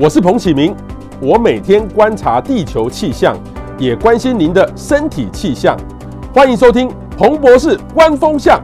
我是彭启明，我每天观察地球气象，也关心您的身体气象。欢迎收听彭博士观风向。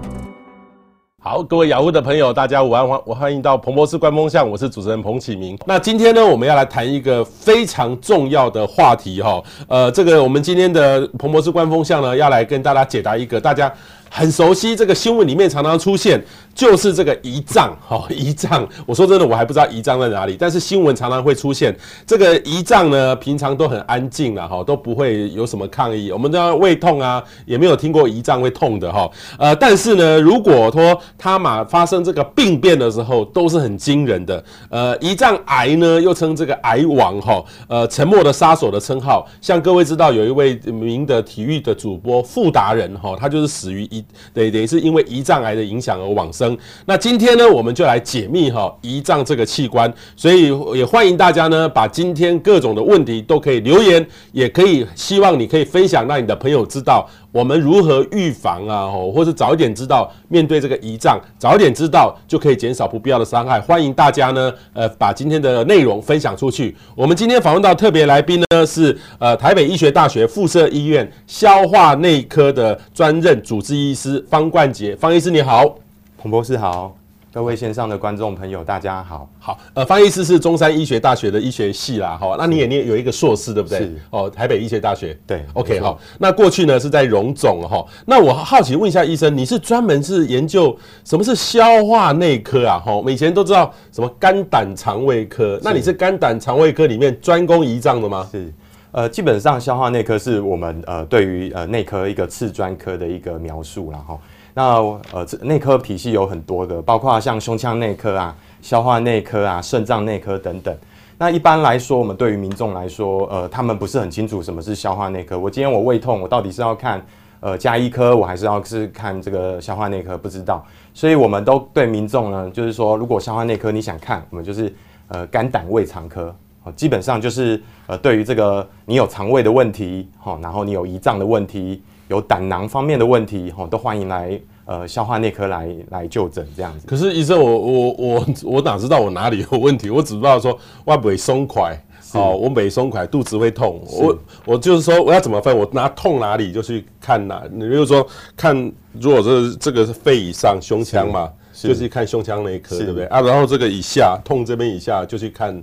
好，各位雅虎的朋友，大家午安，我欢迎到彭博士观风向，我是主持人彭启明。那今天呢，我们要来谈一个非常重要的话题哈。呃，这个我们今天的彭博士观风向呢，要来跟大家解答一个大家很熟悉，这个新闻里面常常出现。就是这个胰脏，哈，胰脏。我说真的，我还不知道胰脏在哪里，但是新闻常常会出现这个胰脏呢。平常都很安静了，哈，都不会有什么抗议。我们都要胃痛啊，也没有听过胰脏会痛的，哈。呃，但是呢，如果说它嘛发生这个病变的时候，都是很惊人的。呃，胰脏癌呢，又称这个癌王，哈，呃，沉默的杀手的称号。像各位知道，有一位名的体育的主播傅达人，哈，他就是死于胰，对，等于是因为胰脏癌的影响而往生。那今天呢，我们就来解密哈胰脏这个器官，所以也欢迎大家呢，把今天各种的问题都可以留言，也可以希望你可以分享，让你的朋友知道我们如何预防啊，或是早一点知道面对这个胰脏，早一点知道就可以减少不必要的伤害。欢迎大家呢，呃，把今天的内容分享出去。我们今天访问到特别来宾呢，是呃台北医学大学附设医院消化内科的专任主治医师方冠杰，方医师你好。彭博士好，各位线上的观众朋友，大家好。好，呃，方医师是中山医学大学的医学系啦，好，那你也念有一个硕士，对不对？是哦，台北医学大学。对，OK，好。那过去呢是在荣总哈，那我好奇问一下医生，你是专门是研究什么是消化内科啊？哈，我们以前都知道什么肝胆肠胃科，那你是肝胆肠胃科里面专攻胰脏的吗？是，呃，基本上消化内科是我们呃对于呃内科一个次专科的一个描述啦。哈。那呃，内科体系有很多个，包括像胸腔内科啊、消化内科啊、肾脏内科等等。那一般来说，我们对于民众来说，呃，他们不是很清楚什么是消化内科。我今天我胃痛，我到底是要看呃加医科，我还是要是看这个消化内科？不知道。所以我们都对民众呢，就是说，如果消化内科你想看，我们就是呃肝胆胃肠科，基本上就是呃对于这个你有肠胃的问题，哈，然后你有胰脏的问题。有胆囊方面的问题，吼，都欢迎来呃消化内科来来就诊这样子。可是医生，我我我我哪知道我哪里有问题？我只知道说我胃松快，哦，我每松快，肚子会痛。我我就是说我要怎么分？我拿痛哪里就去看哪。你比如说看，如果是这个是肺以上胸腔嘛，就去看胸腔内科，对不对啊？然后这个以下痛这边以下就去看。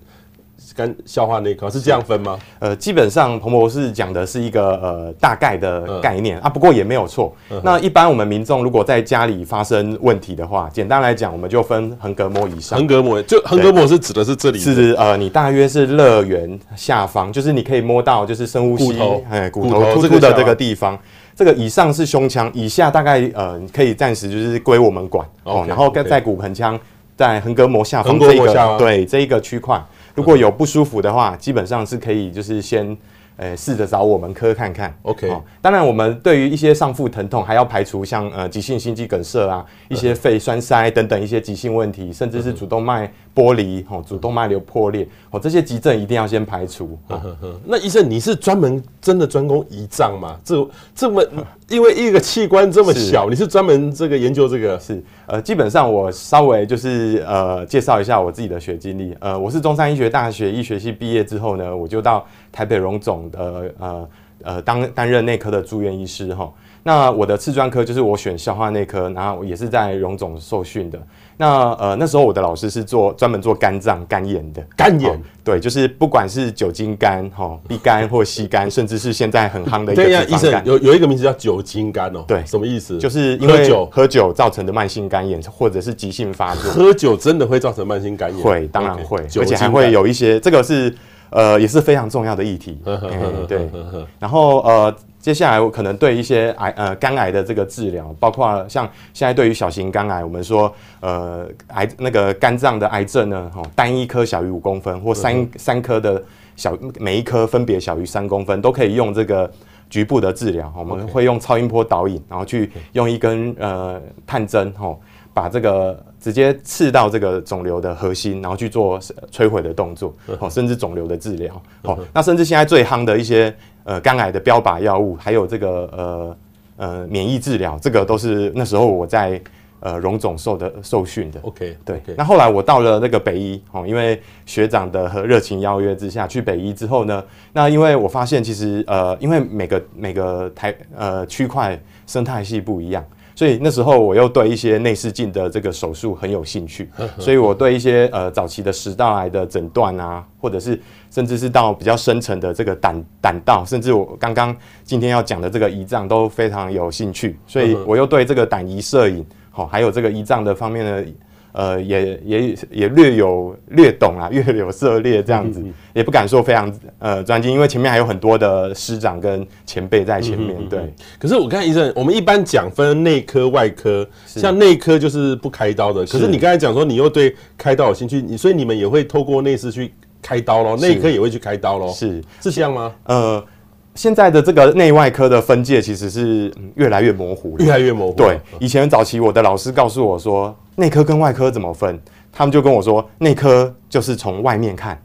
肝消化内科是这样分吗？呃，基本上彭博士讲的是一个呃大概的概念、嗯、啊，不过也没有错。嗯、那一般我们民众如果在家里发生问题的话，简单来讲，我们就分横膈膜以上。横膈膜就横膈膜是指的是这里是，是呃，你大约是肋缘下方，就是你可以摸到，就是深呼吸，哎，骨头突出的这个地方。这个以上是胸腔，以下大概呃可以暂时就是归我们管哦。然后在骨盆腔，在横膈膜下方这一个对这一个区块。如果有不舒服的话，基本上是可以，就是先。呃，试着找我们科看看。OK，哦，当然我们对于一些上腹疼痛，还要排除像呃急性心肌梗塞啊、一些肺栓塞等等一些急性问题，甚至是主动脉剥离、哦，主动脉瘤破裂，哦，这些急症一定要先排除。哦，那医生，你是专门真的专攻胰脏吗？这这么，因为一个器官这么小，你是专门这个研究这个？是，呃，基本上我稍微就是呃介绍一下我自己的学经历。呃，我是中山医学大学医学系毕业之后呢，我就到台北荣总。的呃呃，当担任内科的住院医师哈。那我的次专科就是我选消化内科，然后也是在荣总受训的。那呃那时候我的老师是做专门做肝脏肝炎的肝炎，对，就是不管是酒精肝哈、B 肝或 C 肝，甚至是现在很夯的一个脂肪肝。医生有有一个名字叫酒精肝哦，对，什么意思？就是因为喝酒喝酒造成的慢性肝炎或者是急性发作。喝酒真的会造成慢性肝炎？会，当然会，而且还会有一些这个是。呃，也是非常重要的议题。嗯、对，然后呃，接下来我可能对一些癌呃肝癌的这个治疗，包括像现在对于小型肝癌，我们说呃癌那个肝脏的癌症呢，哈，单一颗小于五公分或三、嗯、三颗的小，每一颗分别小于三公分，都可以用这个局部的治疗。我们会用超音波导引，然后去用一根呃探针，哈。把这个直接刺到这个肿瘤的核心，然后去做摧毁的动作，哦，甚至肿瘤的治疗，哦，那甚至现在最夯的一些呃肝癌的标靶药物，还有这个呃呃免疫治疗，这个都是那时候我在呃荣总受的受训的。OK，对。那后来我到了那个北医哦，因为学长的和热情邀约之下去北医之后呢，那因为我发现其实呃，因为每个每个台呃区块生态系不一样。所以那时候我又对一些内视镜的这个手术很有兴趣，所以我对一些呃早期的食道癌的诊断啊，或者是甚至是到比较深层的这个胆胆道，甚至我刚刚今天要讲的这个胰脏都非常有兴趣，所以我又对这个胆胰摄影，好，还有这个胰脏的方面的。呃，也也也略有略懂啊，略有涉猎这样子，嗯嗯也不敢说非常呃专精，因为前面还有很多的师长跟前辈在前面。对，可是我看医生，我们一般讲分内科、外科，像内科就是不开刀的。可是你刚才讲说你又对开刀有兴趣，你所以你们也会透过内视去开刀咯，内科也会去开刀咯。是是这样吗？呃。现在的这个内外科的分界其实是越来越模糊了，越来越模糊。对，以前早期我的老师告诉我说，内科跟外科怎么分？他们就跟我说，内科就是从外面看，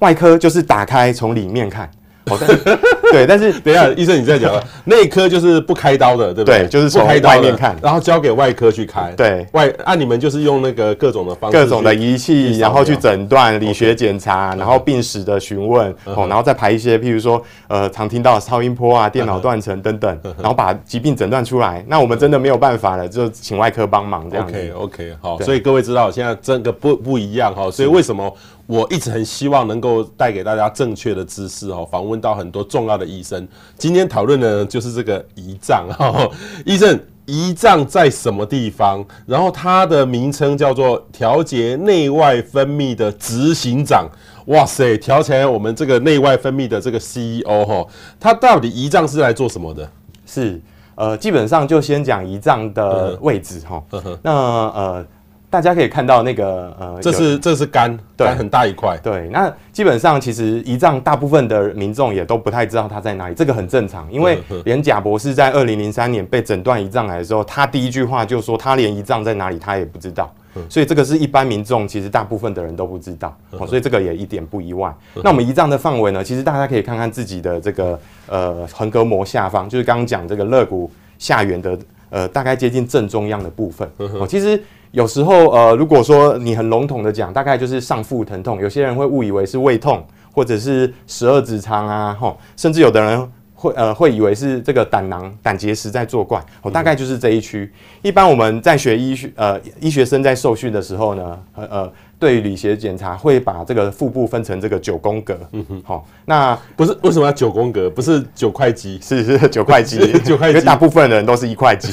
外科就是打开从里面看。对，但是等一下，医生你再讲了，内科就是不开刀的，对不对？对，就是从外面看，然后交给外科去开。对，外按、啊、你们就是用那个各种的方式，各种的仪器，然后去诊断、理学检查，然后病史的询问，哦，然后再排一些，譬如说，呃，常听到的超音波啊、电脑断层等等，然后把疾病诊断出来。那我们真的没有办法了，就请外科帮忙这样子。OK，OK，好，所以各位知道现在这个不不一样哈，所以为什么？我一直很希望能够带给大家正确的知识哦，访问到很多重要的医生。今天讨论的就是这个胰脏哈，医生，胰脏在什么地方？然后它的名称叫做调节内外分泌的执行长。哇塞，调起来我们这个内外分泌的这个 CEO 哈，它到底胰脏是来做什么的？是呃，基本上就先讲胰脏的位置哈。那呃。大家可以看到那个呃，这是这是肝，肝很大一块。对，那基本上其实胰脏大部分的民众也都不太知道它在哪里，这个很正常，因为连贾博士在二零零三年被诊断胰脏癌的时候，他第一句话就说他连胰脏在哪里他也不知道，所以这个是一般民众其实大部分的人都不知道，所以这个也一点不意外。那我们胰脏的范围呢，其实大家可以看看自己的这个呃横膈膜下方，就是刚刚讲这个肋骨下缘的呃大概接近正中央的部分，哦，其实。有时候，呃，如果说你很笼统的讲，大概就是上腹疼痛，有些人会误以为是胃痛，或者是十二指肠啊，吼，甚至有的人会呃会以为是这个胆囊、胆结石在作怪，哦，大概就是这一区。一般我们在学医学，呃，医学生在受训的时候呢，呃呃。对于理学检查，会把这个腹部分成这个九宫格。嗯哼，好、哦，那不是为什么要九宫格？不是九块肌？是是九块肌，九块肌。因为大部分的人都是一块肌。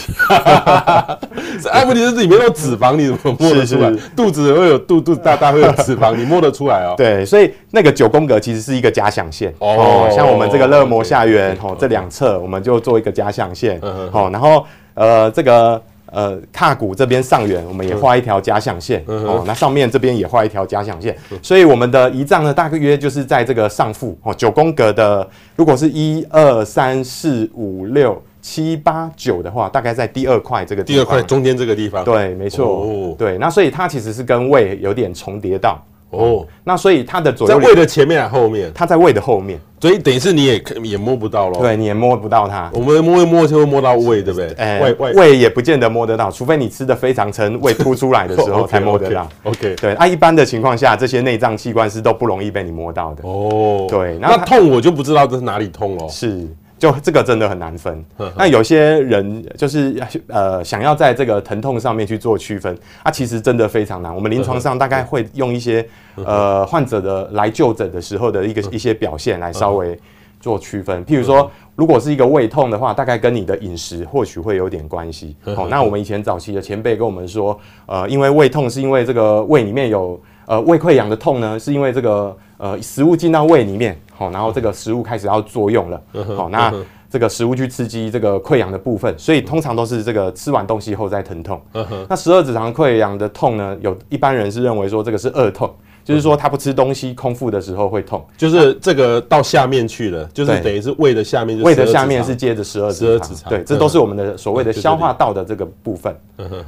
哎，问题是里面有脂肪，你怎么摸得出来？是是肚子会有肚肚子大大会有脂肪，你摸得出来哦。对，所以那个九宫格其实是一个假想线。哦，像我们这个肋膜下缘，哦，这两侧我们就做一个假想线。嗯好，然后呃这个。呃，髂骨这边上缘，我们也画一条假想线、嗯、哦。那上面这边也画一条假想线，嗯、所以我们的胰脏呢，大约就是在这个上腹哦，九宫格的。如果是一二三四五六七八九的话，大概在第二块这个地方。第二块中间这个地方。对，没错。哦、对，那所以它其实是跟胃有点重叠到。哦，那所以它的左右在胃的前面还后面？它在胃的后面，所以等于是你也 也摸不到咯。对，你也摸不到它。我们摸一摸就会摸到胃，对不对？哎，胃胃胃也不见得摸得到，除非你吃的非常撑，胃凸出来的时候 才摸得到。OK，对，啊，一般的情况下，这些内脏器官是都不容易被你摸到的。哦，对，那痛我就不知道这是哪里痛哦。是。就这个真的很难分，那有些人就是呃想要在这个疼痛上面去做区分啊，其实真的非常难。我们临床上大概会用一些呃患者的来就诊的时候的一个一些表现来稍微做区分。譬如说，如果是一个胃痛的话，大概跟你的饮食或许会有点关系。好，那我们以前早期的前辈跟我们说，呃，因为胃痛是因为这个胃里面有呃胃溃疡的痛呢，是因为这个呃食物进到胃里面。好，然后这个食物开始要作用了。好，那这个食物去刺激这个溃疡的部分，所以通常都是这个吃完东西后再疼痛。那十二指肠溃疡的痛呢，有一般人是认为说这个是恶痛，就是说他不吃东西空腹的时候会痛，就是这个到下面去了，就是等于是胃的下面，胃的下面是接着十二指肠。对，这都是我们的所谓的消化道的这个部分。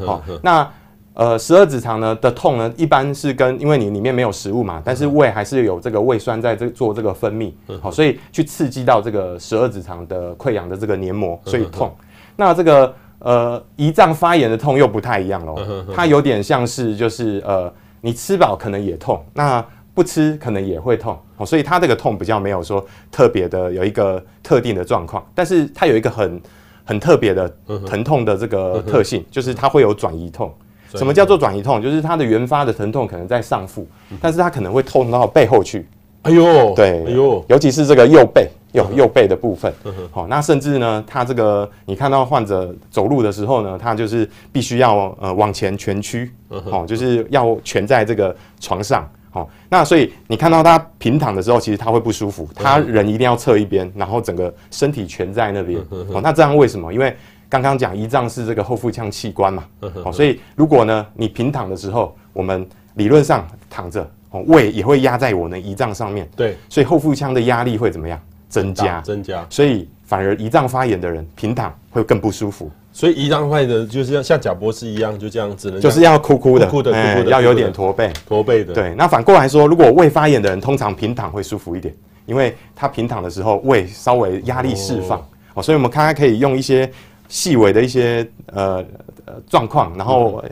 好，那。呃，十二指肠呢的痛呢，一般是跟因为你里面没有食物嘛，但是胃还是有这个胃酸在这做这个分泌，好，所以去刺激到这个十二指肠的溃疡的这个黏膜，所以痛。那这个呃，胰脏发炎的痛又不太一样喽，它有点像是就是呃，你吃饱可能也痛，那不吃可能也会痛，哦，所以它这个痛比较没有说特别的有一个特定的状况，但是它有一个很很特别的疼痛的这个特性，就是它会有转移痛。什么叫做转移痛？就是它的原发的疼痛可能在上腹，但是它可能会痛到背后去。哎呦，对，哎呦，尤其是这个右背，右右背的部分。好，那甚至呢，他这个你看到患者走路的时候呢，他就是必须要呃往前蜷曲，好，就是要蜷在这个床上。好，那所以你看到他平躺的时候，其实他会不舒服，他人一定要侧一边，然后整个身体蜷在那边。好，那这样为什么？因为刚刚讲胰脏是这个后腹腔器官嘛，好，所以如果呢你平躺的时候，我们理论上躺着，哦，胃也会压在我们胰脏上面，对，所以后腹腔的压力会怎么样？增加，增加，所以反而胰脏发炎的人平躺会更不舒服。所以胰脏发炎的就是要像贾博士一样，就这样子，就是要哭哭的，哭的，哭的，要有点驼背，驼背的。对，那反过来说，如果胃发炎的人，通常平躺会舒服一点，因为他平躺的时候胃稍微压力释放，哦，所以我们看看可以用一些。细微的一些呃呃状况，然后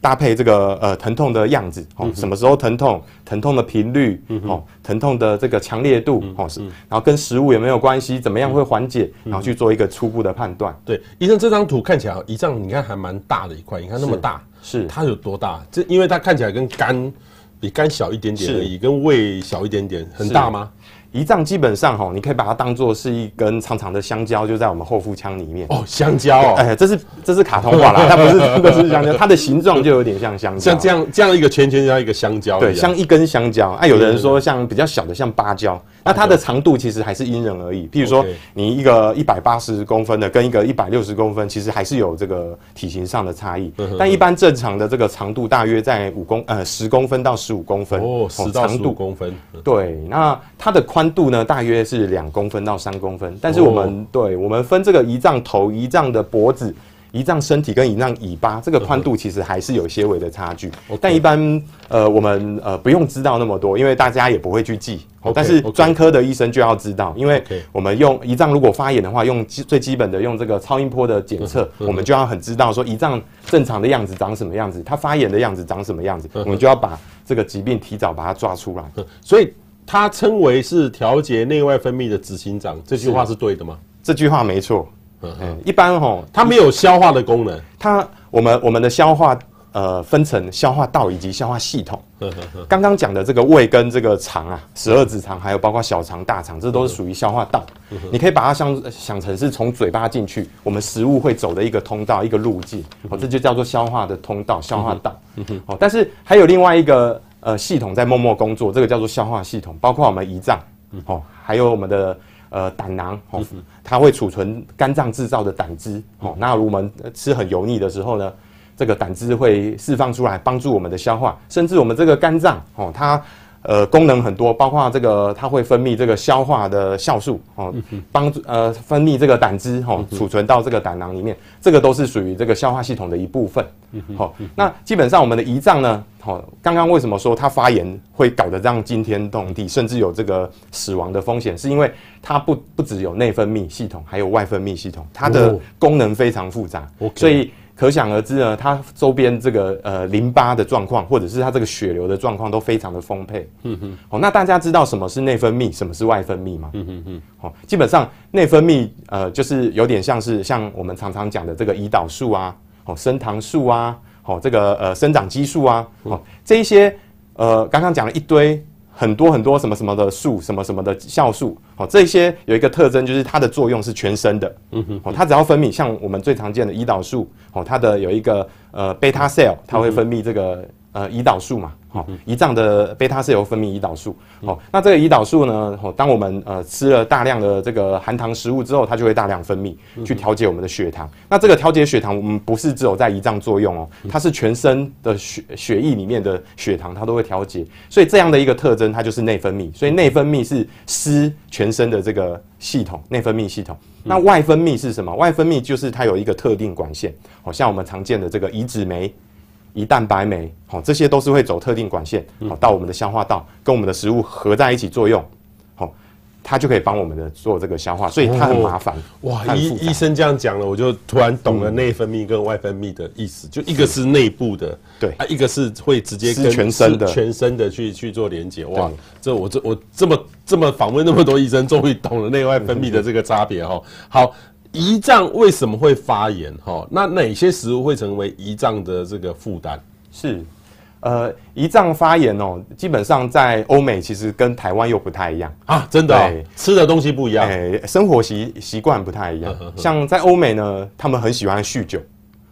搭配这个呃疼痛的样子哦，什么时候疼痛，疼痛的频率哦，疼痛的这个强烈度哦，是，然后跟食物有没有关系，怎么样会缓解，然后去做一个初步的判断。对，医生这张图看起来胰脏你看还蛮大的一块，你看那么大，是它有多大？这因为它看起来跟肝比肝小一点点而已，跟胃小一点点，很大吗？胰脏基本上哈，你可以把它当做是一根长长的香蕉，就在我们后腹腔里面。哦，香蕉哦，哎，这是这是卡通画啦，它不是真的是香蕉，它的形状就有点像香蕉，像这样这样一个圈圈像一个香蕉，对，像一根香蕉。哎，有的人说像比较小的像芭蕉，那它的长度其实还是因人而异。譬如说，你一个一百八十公分的跟一个一百六十公分，其实还是有这个体型上的差异。但一般正常的这个长度大约在五公呃十公分到十五公分哦，十到十五公分。对，那它的宽度呢，大约。是两公分到三公分，但是我们对我们分这个胰脏头、胰脏的脖子、胰脏身体跟胰脏尾巴，这个宽度其实还是有些微的差距。但一般呃，我们呃不用知道那么多，因为大家也不会去记。但是专科的医生就要知道，因为我们用胰脏如果发炎的话，用最基本的用这个超音波的检测，我们就要很知道说胰脏正常的样子长什么样子，它发炎的样子长什么样子，我们就要把这个疾病提早把它抓出来。所以。它称为是调节内外分泌的执行长，这句话是对的吗？这句话没错。嗯，一般吼，它没有消化的功能。它我们我们的消化呃分成消化道以及消化系统。刚刚讲的这个胃跟这个肠啊，十二指肠还有包括小肠、大肠，这都是属于消化道。你可以把它想想成是从嘴巴进去，我们食物会走的一个通道、一个路径。哦，这就叫做消化的通道、消化道。哦，但是还有另外一个。呃，系统在默默工作，这个叫做消化系统，包括我们胰脏，哦，还有我们的呃胆囊，哦，它会储存肝脏制造的胆汁，哦，那我们吃很油腻的时候呢，这个胆汁会释放出来，帮助我们的消化，甚至我们这个肝脏，哦，它。呃，功能很多，包括这个它会分泌这个消化的酵素哦，帮助呃分泌这个胆汁哦，储存到这个胆囊里面，这个都是属于这个消化系统的一部分。好、哦，那基本上我们的胰脏呢，好、哦，刚刚为什么说它发炎会搞得这样惊天动地，甚至有这个死亡的风险，是因为它不不只有内分泌系统，还有外分泌系统，它的功能非常复杂，哦、所以。可想而知呢，它周边这个呃淋巴的状况，或者是它这个血流的状况都非常的丰沛。嗯哼，好，那大家知道什么是内分泌，什么是外分泌吗？嗯哼哼，好，基本上内分泌呃就是有点像是像我们常常讲的这个胰岛素啊，哦，升糖素啊，哦，这个呃生长激素啊，哦，这一些呃刚刚讲了一堆。很多很多什么什么的素，什么什么的酵素，哦，这些有一个特征，就是它的作用是全身的，嗯哼，哦，它只要分泌，像我们最常见的胰岛素，哦，它的有一个呃贝塔 cell，它会分泌这个呃胰岛素嘛。好，胰脏的贝塔是由分泌胰岛素。哦，那这个胰岛素呢？哦，当我们呃吃了大量的这个含糖食物之后，它就会大量分泌，去调节我们的血糖。那这个调节血糖，我们不是只有在胰脏作用哦，它是全身的血血液里面的血糖，它都会调节。所以这样的一个特征，它就是内分泌。所以内分泌是湿全身的这个系统，内分泌系统。那外分泌是什么？外分泌就是它有一个特定管线，好像我们常见的这个胰脂酶。胰蛋白酶，好，这些都是会走特定管线，好，到我们的消化道，跟我们的食物合在一起作用，好，它就可以帮我们的做这个消化，所以它很麻烦。哇，医医生这样讲了，我就突然懂了内分泌跟外分泌的意思，就一个是内部的，对啊，一个是会直接跟全身的全身的去去做连接。哇，这我这我这么这么访问那么多医生，终于懂了内外分泌的这个差别哈。好。胰脏为什么会发炎？哈，那哪些食物会成为胰脏的这个负担？是，呃，胰脏发炎哦，基本上在欧美其实跟台湾又不太一样啊，真的、哦，吃的东西不一样，哎、欸，生活习习惯不太一样。呵呵呵像在欧美呢，他们很喜欢酗酒，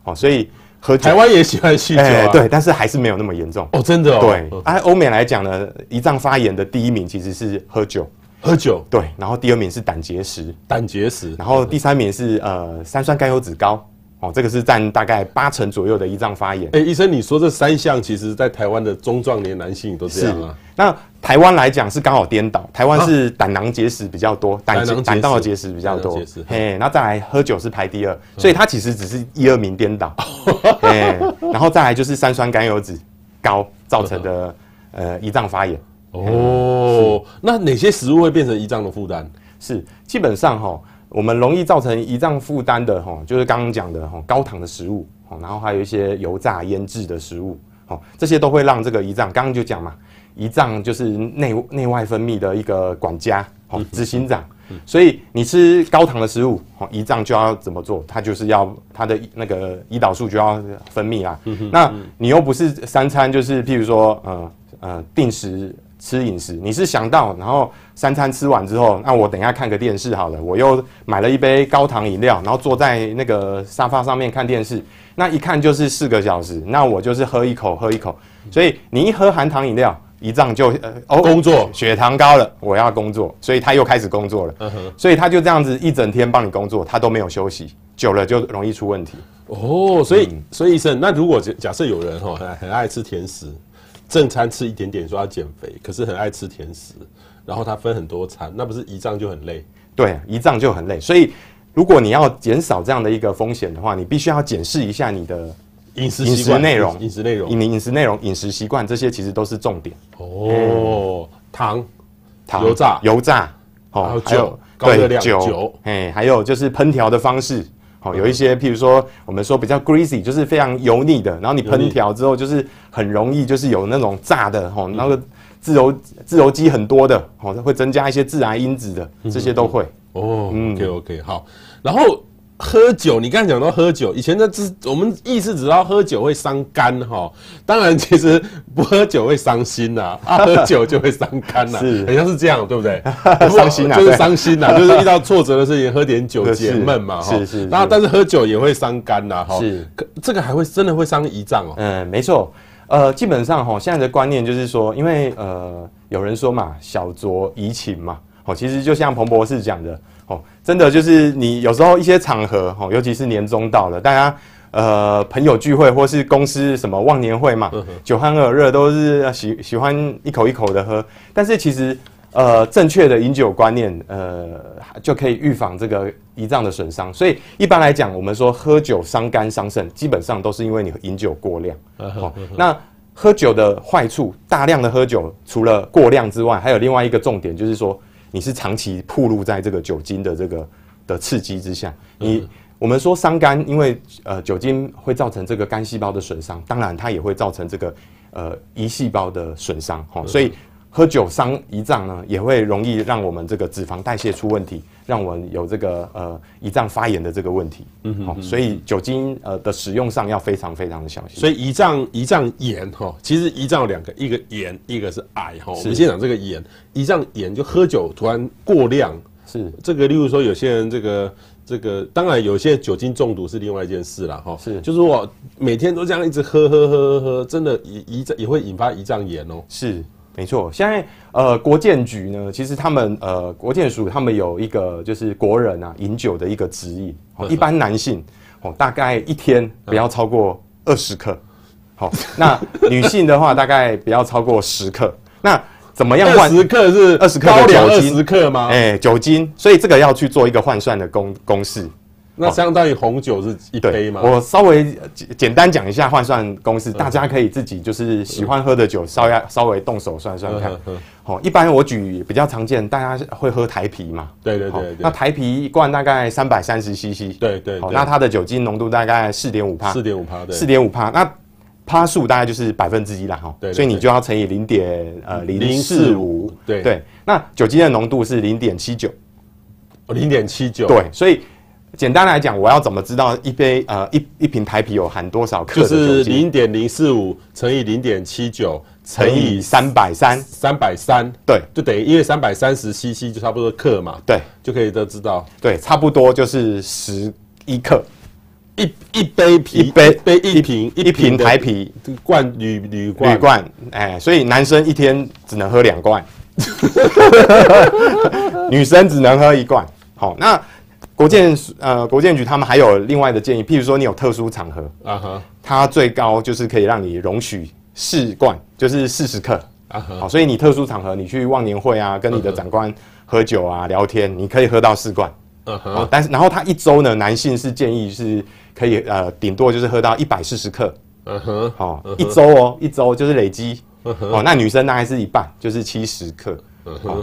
哦，所以喝酒。台湾也喜欢酗酒、啊欸，对，但是还是没有那么严重哦，真的哦。对，按欧美来讲呢，胰脏发炎的第一名其实是喝酒。喝酒。对，然后第二名是胆结石，胆结石，然后第三名是呃三酸甘油酯高，哦，这个是占大概八成左右的胰脏发炎。哎，医生，你说这三项其实在台湾的中壮年男性都这样啊？那台湾来讲是刚好颠倒，台湾是胆囊结石比较多，胆胆道结石比较多，嘿，然后再来喝酒是排第二，所以它其实只是一二名颠倒，嘿，然后再来就是三酸甘油酯高造成的呃胰脏发炎。哦，那哪些食物会变成胰脏的负担？是基本上哈，我们容易造成胰脏负担的哈，就是刚刚讲的哈高糖的食物，然后还有一些油炸腌制的食物，这些都会让这个胰脏，刚刚就讲嘛，胰脏就是内内外分泌的一个管家，执行长，所以你吃高糖的食物，胰脏就要怎么做？它就是要它的那个胰岛素就要分泌啦。那你又不是三餐，就是譬如说呃呃定时。吃饮食，你是想到，然后三餐吃完之后，那我等一下看个电视好了。我又买了一杯高糖饮料，然后坐在那个沙发上面看电视，那一看就是四个小时。那我就是喝一口，喝一口。所以你一喝含糖饮料，胰脏就呃哦工作，血糖高了，我要工作，所以他又开始工作了。嗯，所以他就这样子一整天帮你工作，他都没有休息，久了就容易出问题。哦，所以、嗯、所以医生，那如果假假设有人哈很很爱吃甜食。正餐吃一点点说要减肥，可是很爱吃甜食，然后他分很多餐，那不是胰脏就很累？对，胰脏就很累。所以如果你要减少这样的一个风险的话，你必须要检视一下你的饮食饮食内容、饮食内容、饮饮食内容、饮食习惯，这些其实都是重点。哦，糖、糖、油炸、油炸，哦，还有高热量酒，哎，还有就是烹调的方式。好，有一些，譬如说，我们说比较 greasy，就是非常油腻的，然后你烹调之后，就是很容易就是有那种炸的，吼，那个自由自由基很多的，吼，会增加一些致癌因子的，这些都会。哦，嗯，OK OK，好，然后。喝酒，你刚才讲到喝酒，以前的知我们意识只知道喝酒会伤肝哈，当然其实不喝酒会伤心呐，啊，喝酒就会伤肝呐，是，好像是这样，对不对？伤心呐，就是伤心呐，就是遇到挫折的事情，喝点酒解闷嘛，哈，是是。然后但是喝酒也会伤肝呐，哈，是，这个还会真的会伤胰脏哦。嗯，没错，呃，基本上哈，现在的观念就是说，因为呃，有人说嘛，小酌怡情嘛，哦，其实就像彭博士讲的。哦，真的就是你有时候一些场合，哦，尤其是年终到了，大家呃朋友聚会或是公司什么忘年会嘛，酒酣耳热都是喜喜欢一口一口的喝。但是其实呃正确的饮酒观念，呃就可以预防这个胰脏的损伤。所以一般来讲，我们说喝酒伤肝伤肾，基本上都是因为你饮酒过量。哦，那喝酒的坏处，大量的喝酒，除了过量之外，还有另外一个重点就是说。你是长期暴露在这个酒精的这个的刺激之下，你我们说伤肝，因为呃酒精会造成这个肝细胞的损伤，当然它也会造成这个呃胰细胞的损伤，哈，所以喝酒伤胰脏呢，也会容易让我们这个脂肪代谢出问题。让我们有这个呃胰脏发炎的这个问题，嗯哼，哼，所以酒精呃的使用上要非常非常的小心。所以胰脏胰脏炎哈，其实胰脏有两个，一个炎，一个是癌哈。我们先讲这个炎，胰脏炎就喝酒突然过量，是这个。例如说有些人这个这个，当然有些酒精中毒是另外一件事了哈。是，就是我每天都这样一直喝喝喝喝喝，真的胰胰脏也会引发胰脏炎哦。是。没错，现在呃，国健局呢，其实他们呃，国健署他们有一个就是国人啊饮酒的一个指引，哦，一般男性哦，大概一天不要超过二十克，好，那女性的话大概不要超过十克，那怎么样换？十克是二十克的酒精？二十克吗？哎，酒精，所以这个要去做一个换算的公公式。那相当于红酒是一杯吗？我稍微简简单讲一下换算公式，大家可以自己就是喜欢喝的酒，稍微稍微动手算算看。好，一般我举比较常见，大家会喝台啤嘛？对对对。那台啤一罐大概三百三十 CC。对对。好，那它的酒精浓度大概四点五帕。四点五帕，对。四点五趴，那趴数大概就是百分之一啦，哈。对。所以你就要乘以零点呃零四五。对对。那酒精的浓度是零点七九。哦，零点七九。对，所以。简单来讲，我要怎么知道一杯呃一一瓶台啤有含多少克？就是零点零四五乘以零点七九乘以三百三，三百三，对，就等于因为三百三十 CC 就差不多克嘛，对，就可以都知道，对，差不多就是十一克，一一杯啤，一杯杯一瓶一瓶台啤。罐铝铝罐，铝罐，哎，所以男生一天只能喝两罐，女生只能喝一罐，好，那。国健呃，国健局他们还有另外的建议，譬如说你有特殊场合啊哈，它最高就是可以让你容许四罐，就是四十克。啊哈，好，所以你特殊场合你去忘年会啊，跟你的长官喝酒啊聊天，你可以喝到四罐，嗯哼，但是然后他一周呢，男性是建议是可以呃顶多就是喝到一百四十克，嗯哼，好，一周哦，一周就是累积，哦，那女生大概是一半，就是七十克。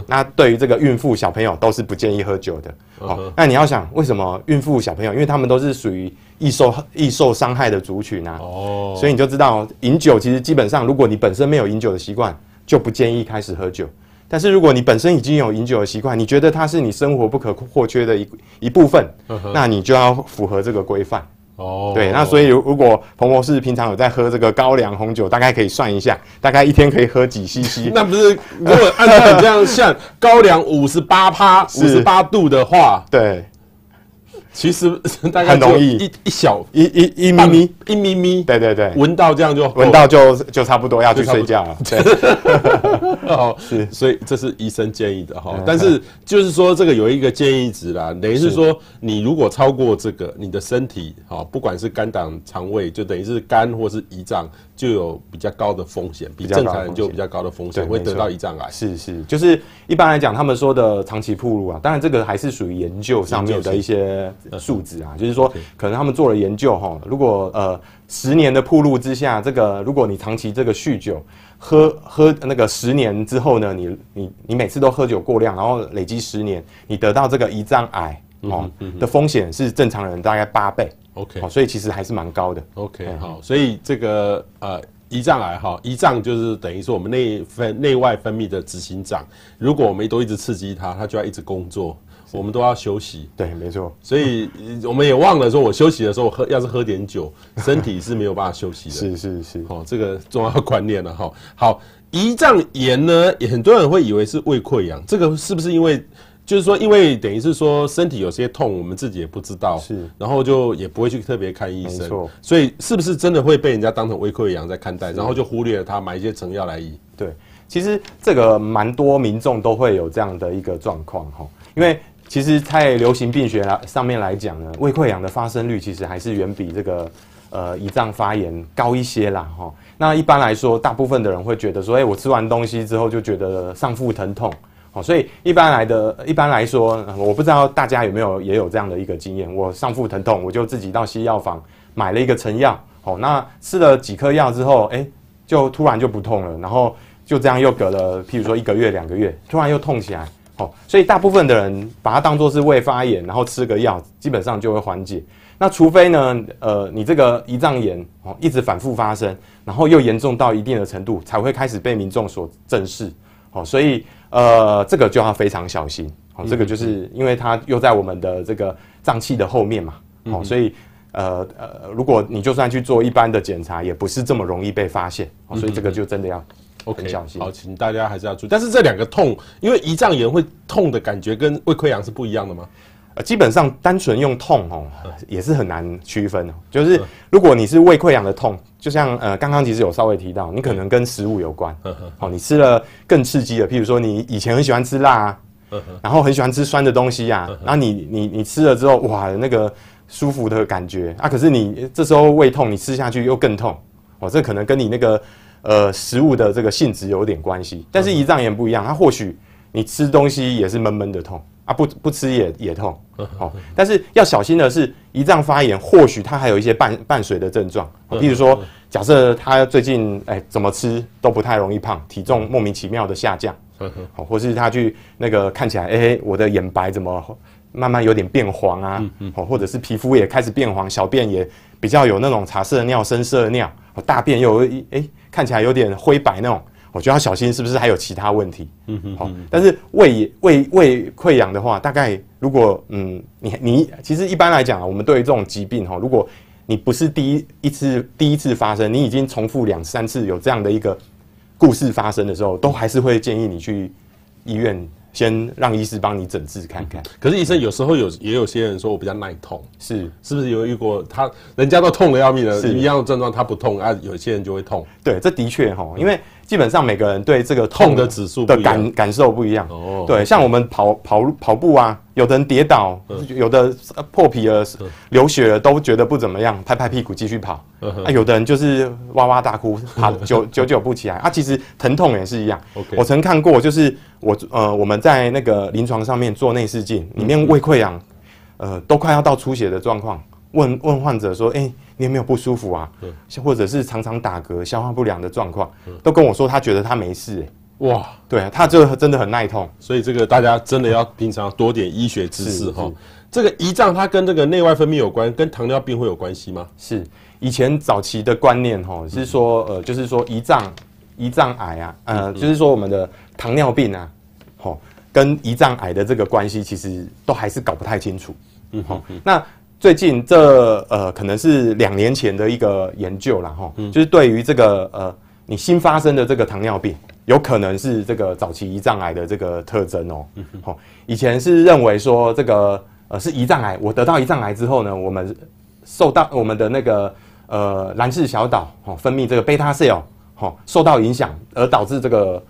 那对于这个孕妇小朋友都是不建议喝酒的。好，那你要想为什么孕妇小朋友，因为他们都是属于易受易受伤害的族群啊。哦，所以你就知道饮酒其实基本上，如果你本身没有饮酒的习惯，就不建议开始喝酒。但是如果你本身已经有饮酒的习惯，你觉得它是你生活不可或缺的一一部分，那你就要符合这个规范。哦，对，那所以如果彭博士平常有在喝这个高粱红酒，大概可以算一下，大概一天可以喝几 CC？那不是如果按照你这样算高粱五十八趴、五十八度的话，对。其实 大概很容易，一一小一一一咪咪。一咪咪，对对对，闻到这样就闻到就就差不多要去睡觉了。对，哦是，所以这是医生建议的哈。但是就是说这个有一个建议值啦，等于是说你如果超过这个，你的身体哈，不管是肝胆肠胃，就等于是肝或是胰脏。就有比较高的风险，比正常人就比较高的风险，会得到胰脏癌。是是，就是一般来讲，他们说的长期暴露啊，当然这个还是属于研究上面的一些数字啊，就是说可能他们做了研究哈，如果呃十年的暴露之下，这个如果你长期这个酗酒，喝喝那个十年之后呢，你你你每次都喝酒过量，然后累积十年，你得到这个胰脏癌哦的风险是正常人大概八倍。OK，好，所以其实还是蛮高的。OK，好，所以这个呃胰脏癌哈，胰脏就是等于说我们内分内外分泌的执行长，如果我们都一直刺激它，它就要一直工作，我们都要休息。对，没错。所以我们也忘了说，我休息的时候喝，要是喝点酒，身体是没有办法休息的。是是是，哦，这个重要观念了哈。好，胰脏炎呢，也很多人会以为是胃溃疡，这个是不是因为？就是说，因为等于是说身体有些痛，我们自己也不知道，是，然后就也不会去特别看医生，错。所以是不是真的会被人家当成胃溃疡在看待，然后就忽略了他买一些成药来医？对，其实这个蛮多民众都会有这样的一个状况哈，因为其实，在流行病学来上面来讲呢，胃溃疡的发生率其实还是远比这个呃胰脏发炎高一些啦哈。那一般来说，大部分的人会觉得说，哎，我吃完东西之后就觉得上腹疼痛。好，所以一般来的，一般来说，我不知道大家有没有也有这样的一个经验。我上腹疼痛，我就自己到西药房买了一个成药。好，那吃了几颗药之后，哎，就突然就不痛了，然后就这样又隔了，譬如说一个月、两个月，突然又痛起来。好，所以大部分的人把它当作是胃发炎，然后吃个药，基本上就会缓解。那除非呢，呃，你这个胰脏炎哦一直反复发生，然后又严重到一定的程度，才会开始被民众所正视。好，所以。呃，这个就要非常小心。好、哦，这个就是因为它又在我们的这个脏器的后面嘛。好、哦，所以呃呃，如果你就算去做一般的检查，也不是这么容易被发现。哦、所以这个就真的要很小心。Okay, 好，请大家还是要注意。但是这两个痛，因为胰脏炎会痛的感觉跟胃溃疡是不一样的吗？呃，基本上单纯用痛哦，也是很难区分哦。就是如果你是胃溃疡的痛，就像呃刚刚其实有稍微提到，你可能跟食物有关。好，你吃了更刺激的，譬如说你以前很喜欢吃辣啊，然后很喜欢吃酸的东西啊，然后你你你吃了之后，哇，那个舒服的感觉啊，可是你这时候胃痛，你吃下去又更痛。哦，这可能跟你那个呃食物的这个性质有点关系。但是胰脏炎不一样，它或许你吃东西也是闷闷的痛。啊不不吃也也痛，好，但是要小心的是，胰脏发炎或许它还有一些伴伴随的症状，比如说，假设他最近哎怎么吃都不太容易胖，体重莫名其妙的下降，好，或是他去那个看起来哎我的眼白怎么慢慢有点变黄啊，好，或者是皮肤也开始变黄，小便也比较有那种茶色尿、深色尿，大便又有哎看起来有点灰白那种。我觉得要小心，是不是还有其他问题？嗯哼，好。但是胃胃胃溃疡的话，大概如果嗯，你你其实一般来讲啊，我们对于这种疾病哈，如果你不是第一一次第一次发生，你已经重复两三次有这样的一个故事发生的时候，都还是会建议你去医院。先让医师帮你诊治看看。可是医生有时候有也有些人说我比较耐痛，是是不是有遇过他人家都痛得要命了，是一样的症状他不痛啊？有些人就会痛。对，这的确哈，因为基本上每个人对这个痛的指数的感感受不一样。哦，对，像我们跑跑跑步啊，有的人跌倒，有的破皮了、流血了，都觉得不怎么样，拍拍屁股继续跑。啊，有的人就是哇哇大哭，爬久久久不起来啊。其实疼痛也是一样。我曾看过，就是我呃我们在那个临床上面做内视镜，里面胃溃疡，呃都快要到出血的状况，问问患者说，哎，你有没有不舒服啊？或者是常常打嗝、消化不良的状况，都跟我说他觉得他没事。哇，对啊，他就真的很耐痛。所以这个大家真的要平常多点医学知识哈。这个胰脏它跟这个内外分泌有关，跟糖尿病会有关系吗？是。以前早期的观念，哈，是说，呃，就是说胰脏胰脏癌啊，呃，就是说我们的糖尿病啊，吼，跟胰脏癌的这个关系，其实都还是搞不太清楚。嗯，好，那最近这呃，可能是两年前的一个研究了，哈，就是对于这个呃，你新发生的这个糖尿病，有可能是这个早期胰脏癌的这个特征哦。好，以前是认为说这个呃是胰脏癌，我得到胰脏癌之后呢，我们受到我们的那个。呃，蓝氏小岛哦，分泌这个贝塔 cell 哦，受到影响而导致这个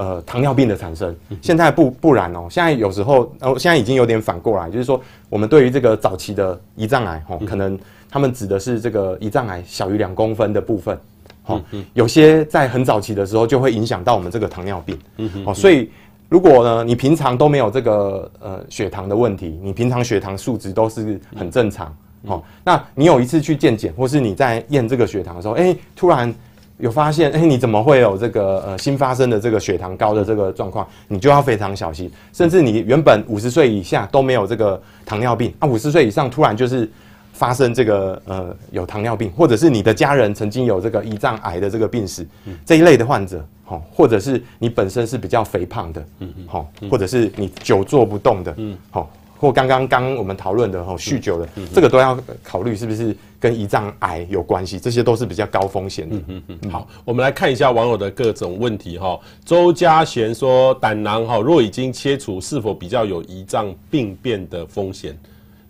呃糖尿病的产生。现在不不然哦，现在有时候哦，现在已经有点反过来，就是说我们对于这个早期的胰脏癌哦，可能他们指的是这个胰脏癌小于两公分的部分，哦，有些在很早期的时候就会影响到我们这个糖尿病，哦，所以如果呢你平常都没有这个呃血糖的问题，你平常血糖数值都是很正常。哦，那你有一次去健检，或是你在验这个血糖的时候，哎、欸，突然有发现，哎、欸，你怎么会有这个呃新发生的这个血糖高的这个状况？你就要非常小心。甚至你原本五十岁以下都没有这个糖尿病，啊，五十岁以上突然就是发生这个呃有糖尿病，或者是你的家人曾经有这个胰脏癌的这个病史，这一类的患者，好、哦，或者是你本身是比较肥胖的，嗯嗯，好，或者是你久坐不动的，嗯，好。或刚刚刚我们讨论的吼酗酒的，这个都要考虑是不是跟胰脏癌有关系，这些都是比较高风险的。嗯嗯嗯。好，我们来看一下网友的各种问题哈。周家贤说，胆囊哈若已经切除，是否比较有胰脏病变的风险？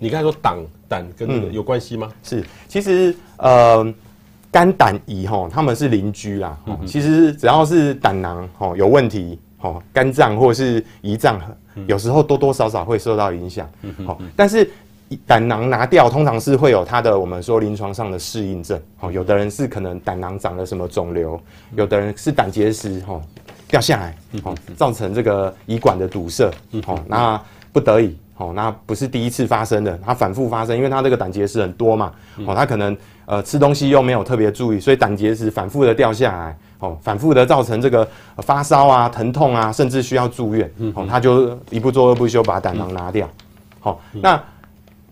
你刚才说胆胆跟那个有关系吗？嗯、是，其实呃肝胆胰吼他们是邻居啦。其实只要是胆囊吼有问题，吼肝脏或是胰脏。有时候多多少少会受到影响，好，但是胆囊拿掉通常是会有它的我们说临床上的适应症，哦，有的人是可能胆囊长了什么肿瘤，有的人是胆结石，哈，掉下来，哦，造成这个胰管的堵塞，哦，那不得已，好，那不是第一次发生的，它反复发生，因为它这个胆结石很多嘛，哦，它可能呃吃东西又没有特别注意，所以胆结石反复的掉下来。哦，反复的造成这个发烧啊、疼痛啊，甚至需要住院。哦，他就一不做二不休，把胆囊拿掉。好，那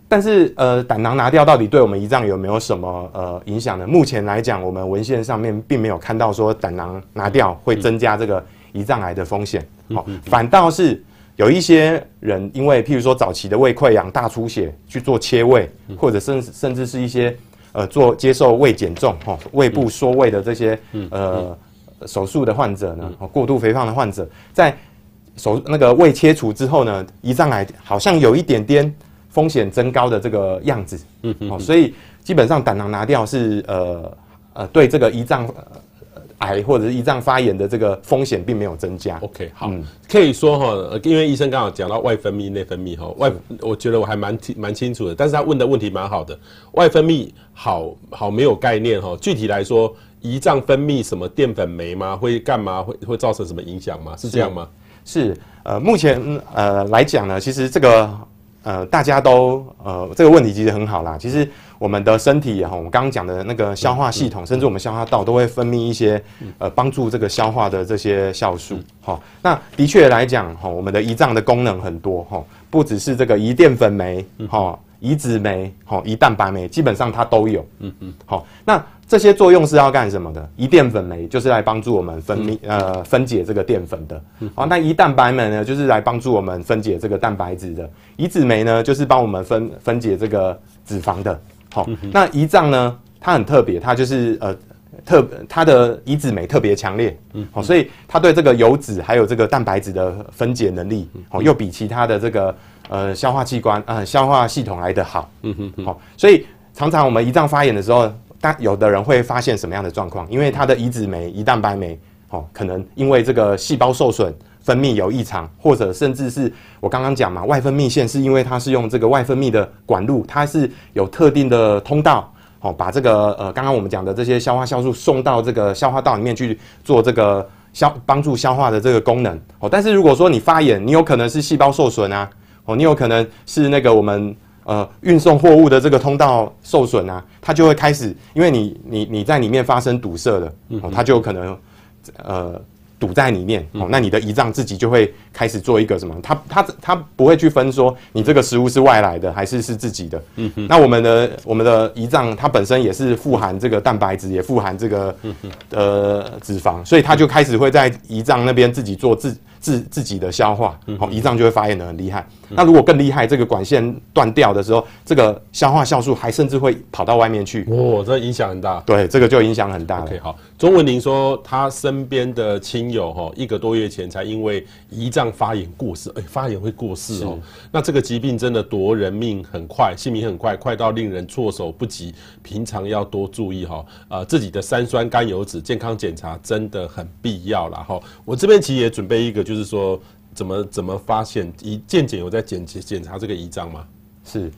但是呃，胆囊拿掉到底对我们胰脏有没有什么呃影响呢？目前来讲，我们文献上面并没有看到说胆囊拿掉会增加这个胰脏癌的风险。好，反倒是有一些人因为譬如说早期的胃溃疡、大出血去做切胃，或者甚甚至是一些。呃，做接受胃减重、哈胃部缩胃的这些呃手术的患者呢，过度肥胖的患者，在手那个胃切除之后呢，胰脏癌好像有一点点风险增高的这个样子，嗯嗯，所以基本上胆囊拿掉是呃呃对这个胰脏。癌或者是胰脏发炎的这个风险并没有增加。OK，好，嗯、可以说哈，因为医生刚好讲到外分泌、内分泌哈，外我觉得我还蛮蛮清楚的，但是他问的问题蛮好的，外分泌好好没有概念哈，具体来说，胰脏分泌什么淀粉酶吗？会干嘛？会会造成什么影响吗？是这样吗？是，是呃，目前呃来讲呢，其实这个呃，大家都呃，这个问题其实很好啦。其实我们的身体哈，我们刚刚讲的那个消化系统，甚至我们消化道都会分泌一些呃，帮助这个消化的这些酵素。好，那的确来讲哈，我们的胰脏的功能很多哈，不只是这个胰淀粉酶哈。胰脂酶、哈胰蛋白酶，基本上它都有。嗯嗯，好，那这些作用是要干什么的？胰淀粉酶就是来帮助我们分泌、嗯、呃分解这个淀粉的。好，那胰蛋白酶呢，就是来帮助我们分解这个蛋白质的。胰脂酶呢，就是帮我们分分解这个脂肪的。好，那胰脏呢，它很特别，它就是呃特它的胰脂酶特别强烈。嗯，好，所以它对这个油脂还有这个蛋白质的分解能力，好，又比其他的这个。呃，消化器官，呃，消化系统来得好，嗯哼，哼，好、哦，所以常常我们胰脏发炎的时候，但有的人会发现什么样的状况？因为它的胰脂酶、胰蛋白酶，哦，可能因为这个细胞受损，分泌有异常，或者甚至是我刚刚讲嘛，外分泌腺是因为它是用这个外分泌的管路，它是有特定的通道，哦，把这个呃，刚刚我们讲的这些消化酵素送到这个消化道里面去做这个消帮助消化的这个功能，哦，但是如果说你发炎，你有可能是细胞受损啊。哦，你有可能是那个我们呃运送货物的这个通道受损啊，它就会开始，因为你你你在里面发生堵塞的，哦，它就有可能呃。堵在里面哦，那你的胰脏自己就会开始做一个什么？它它它不会去分说你这个食物是外来的还是是自己的。嗯哼。那我们的我们的胰脏它本身也是富含这个蛋白质，也富含这个呃脂肪，所以它就开始会在胰脏那边自己做自自自己的消化。好，胰脏就会发炎的很厉害。那如果更厉害，这个管线断掉的时候，这个消化酵素还甚至会跑到外面去。哦，这影响很大。对，这个就影响很大。OK，好。钟文玲说她身边的亲。友哈，一个多月前才因为胰脏发炎过世，哎，发炎会过世哦。那这个疾病真的夺人命很快，性命很快，快到令人措手不及。平常要多注意哈，呃，自己的三酸甘油脂健康检查真的很必要了哈。我这边其实也准备一个，就是说怎么怎么发现，以健检有在检检查这个胰脏吗？是，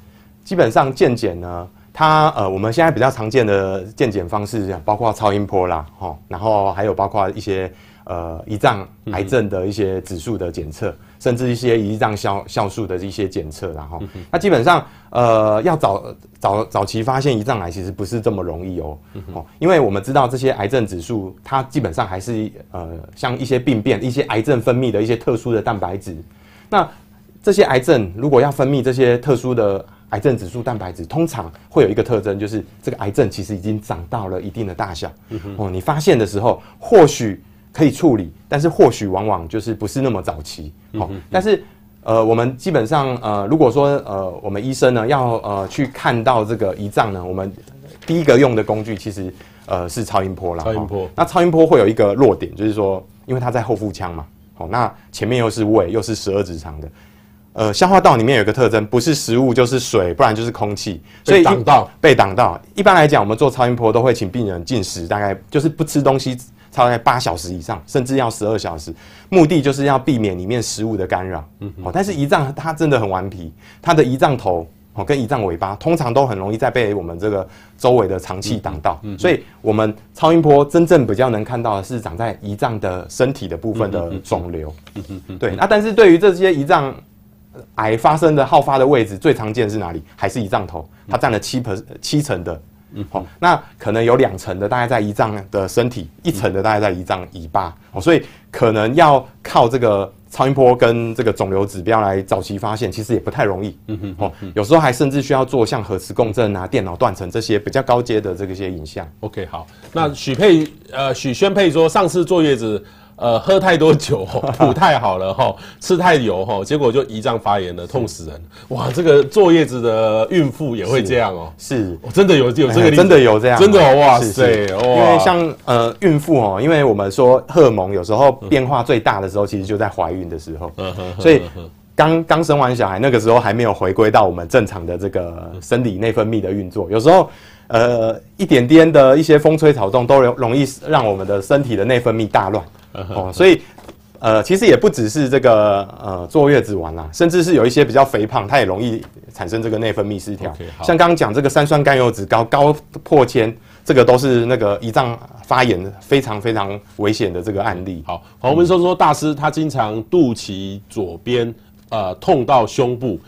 基本上健检呢。它呃，我们现在比较常见的健检方式，包括超音波啦，哈，然后还有包括一些呃胰脏癌症的一些指数的检测，嗯、甚至一些胰脏酵酵素的一些检测然后、嗯。那基本上呃，要早早早期发现胰脏癌其实不是这么容易哦，哦、嗯，因为我们知道这些癌症指数，它基本上还是呃，像一些病变、一些癌症分泌的一些特殊的蛋白质。那这些癌症如果要分泌这些特殊的癌症指数蛋白质通常会有一个特征，就是这个癌症其实已经长到了一定的大小。嗯、哦，你发现的时候或许可以处理，但是或许往往就是不是那么早期。哦，嗯、但是呃，我们基本上呃，如果说呃，我们医生呢要呃去看到这个胰脏呢，我们第一个用的工具其实呃是超音波啦。超音波。哦，那超音波会有一个弱点，就是说因为它在后腹腔嘛，哦，那前面又是胃，又是十二指肠的。呃，消化道里面有一个特征，不是食物就是水，不然就是空气，所以挡到被挡到。一般来讲，我们做超音波都会请病人进食，大概就是不吃东西超过八小时以上，甚至要十二小时，目的就是要避免里面食物的干扰。嗯，哦，但是胰脏它真的很顽皮，它的胰脏头哦跟胰脏尾巴通常都很容易在被我们这个周围的肠气挡到，所以我们超音波真正比较能看到的是长在胰脏的身体的部分的肿瘤。嗯对，那但是对于这些胰脏。癌发生的好发的位置最常见是哪里？还是胰脏头？它占了七%七成的，嗯，好，那可能有两层的大概在胰脏的身体，一层的大概在胰脏尾巴，哦，所以可能要靠这个超音波跟这个肿瘤指标来早期发现，其实也不太容易，嗯哼，哦，有时候还甚至需要做像核磁共振啊、电脑断层这些比较高阶的这个些影像。OK，好，那许佩呃许宣佩说上次坐月子。呃，喝太多酒，补 太好了哈，吃太油哈，结果就胰脏发炎了，痛死人！哇，这个坐月子的孕妇也会这样哦？是，真的有有这个真的有这样，真的哦，哇塞！因为像呃孕妇哦，因为我们说荷尔蒙有时候变化最大的时候，其实就在怀孕的时候，所以刚刚生完小孩那个时候还没有回归到我们正常的这个生理内分泌的运作，有时候呃一点点的一些风吹草动都容容易让我们的身体的内分泌大乱。哦，所以，呃，其实也不只是这个呃坐月子完啦，甚至是有一些比较肥胖，它也容易产生这个内分泌失调。Okay, 像刚刚讲这个三酸甘油酯高高破千，这个都是那个胰脏发炎非常非常危险的这个案例。好，我们说说大师他经常肚脐左边呃痛到胸部，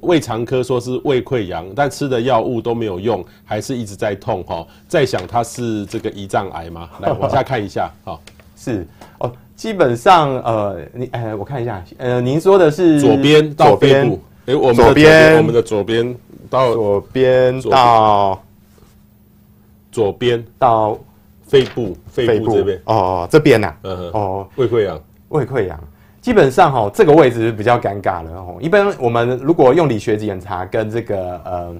胃肠科说是胃溃疡，但吃的药物都没有用，还是一直在痛哈。在想他是这个胰脏癌吗？来 往下看一下哈，是。哦，基本上呃，你呃，我看一下，呃，您说的是左边到肺部，哎，我们的左边，我们的左边到左边到左边。到肺部，肺部这边。哦，这边呐，嗯哦，胃溃疡，胃溃疡。基本上哈，这个位置是比较尴尬的哦。一般我们如果用理学检查跟这个呃，